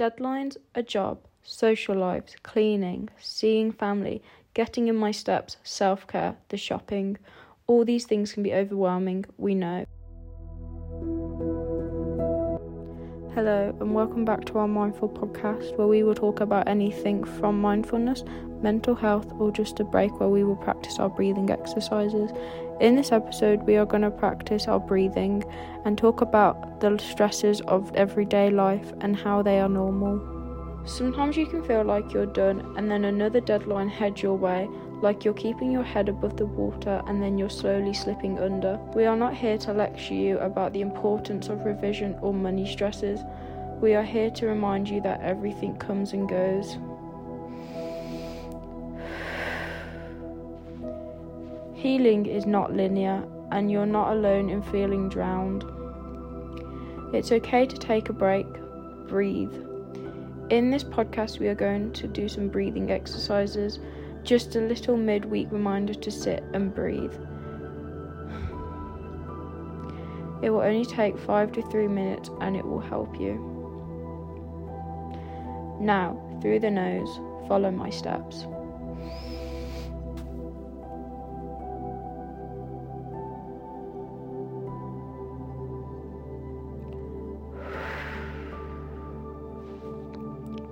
Deadlines, a job, social lives, cleaning, seeing family, getting in my steps, self care, the shopping. All these things can be overwhelming, we know. Hello, and welcome back to our Mindful podcast, where we will talk about anything from mindfulness, mental health, or just a break where we will practice our breathing exercises. In this episode, we are going to practice our breathing and talk about the stresses of everyday life and how they are normal. Sometimes you can feel like you're done, and then another deadline heads your way, like you're keeping your head above the water and then you're slowly slipping under. We are not here to lecture you about the importance of revision or money stresses. We are here to remind you that everything comes and goes. Healing is not linear, and you're not alone in feeling drowned. It's okay to take a break, breathe. In this podcast, we are going to do some breathing exercises just a little midweek reminder to sit and breathe. It will only take 5 to 3 minutes and it will help you. Now, through the nose, follow my steps.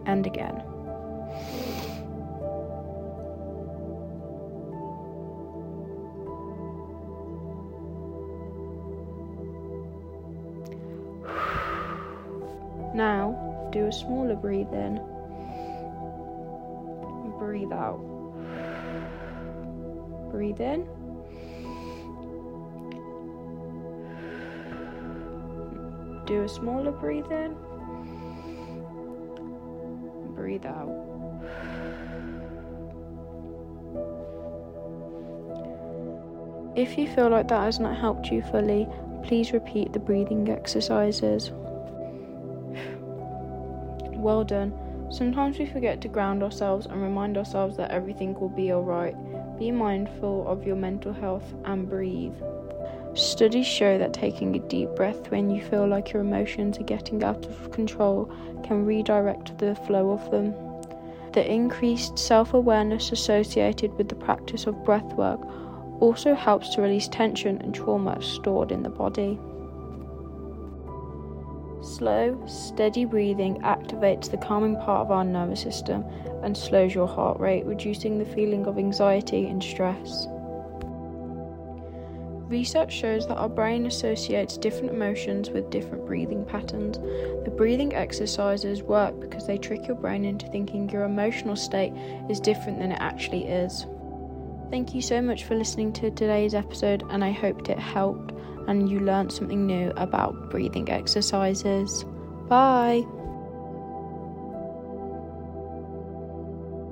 And again. Now, do a smaller breathe in. Breathe out. Breathe in. Do a smaller breathe in. Breathe out. If you feel like that has not helped you fully, please repeat the breathing exercises. Well done. Sometimes we forget to ground ourselves and remind ourselves that everything will be alright. Be mindful of your mental health and breathe. Studies show that taking a deep breath when you feel like your emotions are getting out of control can redirect the flow of them. The increased self awareness associated with the practice of breath work also helps to release tension and trauma stored in the body. Slow, steady breathing activates the calming part of our nervous system and slows your heart rate, reducing the feeling of anxiety and stress. Research shows that our brain associates different emotions with different breathing patterns. The breathing exercises work because they trick your brain into thinking your emotional state is different than it actually is. Thank you so much for listening to today's episode, and I hoped it helped and you learned something new about breathing exercises. Bye!